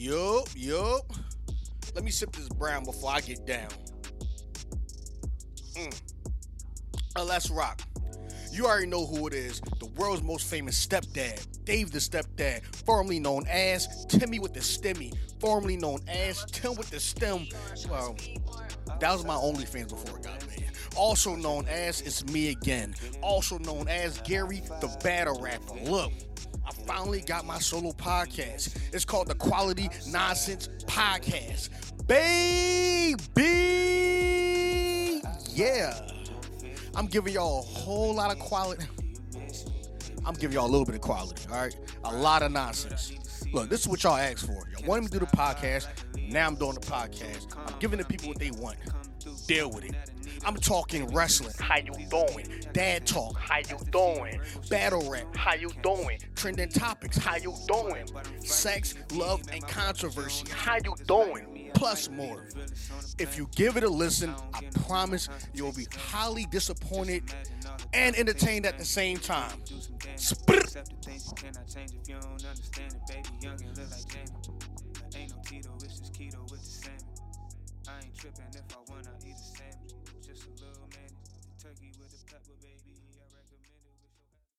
Yup, yup. Let me sip this brown before I get down. Mm. Uh, let's rock. You already know who it is. The world's most famous stepdad, Dave the stepdad, formerly known as Timmy with the stemmy, formerly known as Tim with the stem. Well, that was my OnlyFans before it got. Also known as It's Me Again. Also known as Gary the Battle Rapper. Look, I finally got my solo podcast. It's called the Quality Nonsense Podcast. Baby! Yeah. I'm giving y'all a whole lot of quality. I'm giving y'all a little bit of quality, all right? A lot of nonsense. Look, this is what y'all asked for. Y'all wanted me to do the podcast. Now I'm doing the podcast. I'm giving the people what they want. Deal with it. I'm talking wrestling. How you doing? Dad talk. How you doing? Battle rap. How you doing? Trending topics. How you doing? Sex, love, and controversy. How you doing? Plus more. If you give it a listen, I promise you'll be highly disappointed and entertained at the same time. Sprr. Accept the things you cannot change if you don't understand it, baby. Young and look like Jamie. But ain't no Tito, it's just keto with the salmon. I ain't tripping if I Pepper, baby. I recommend it.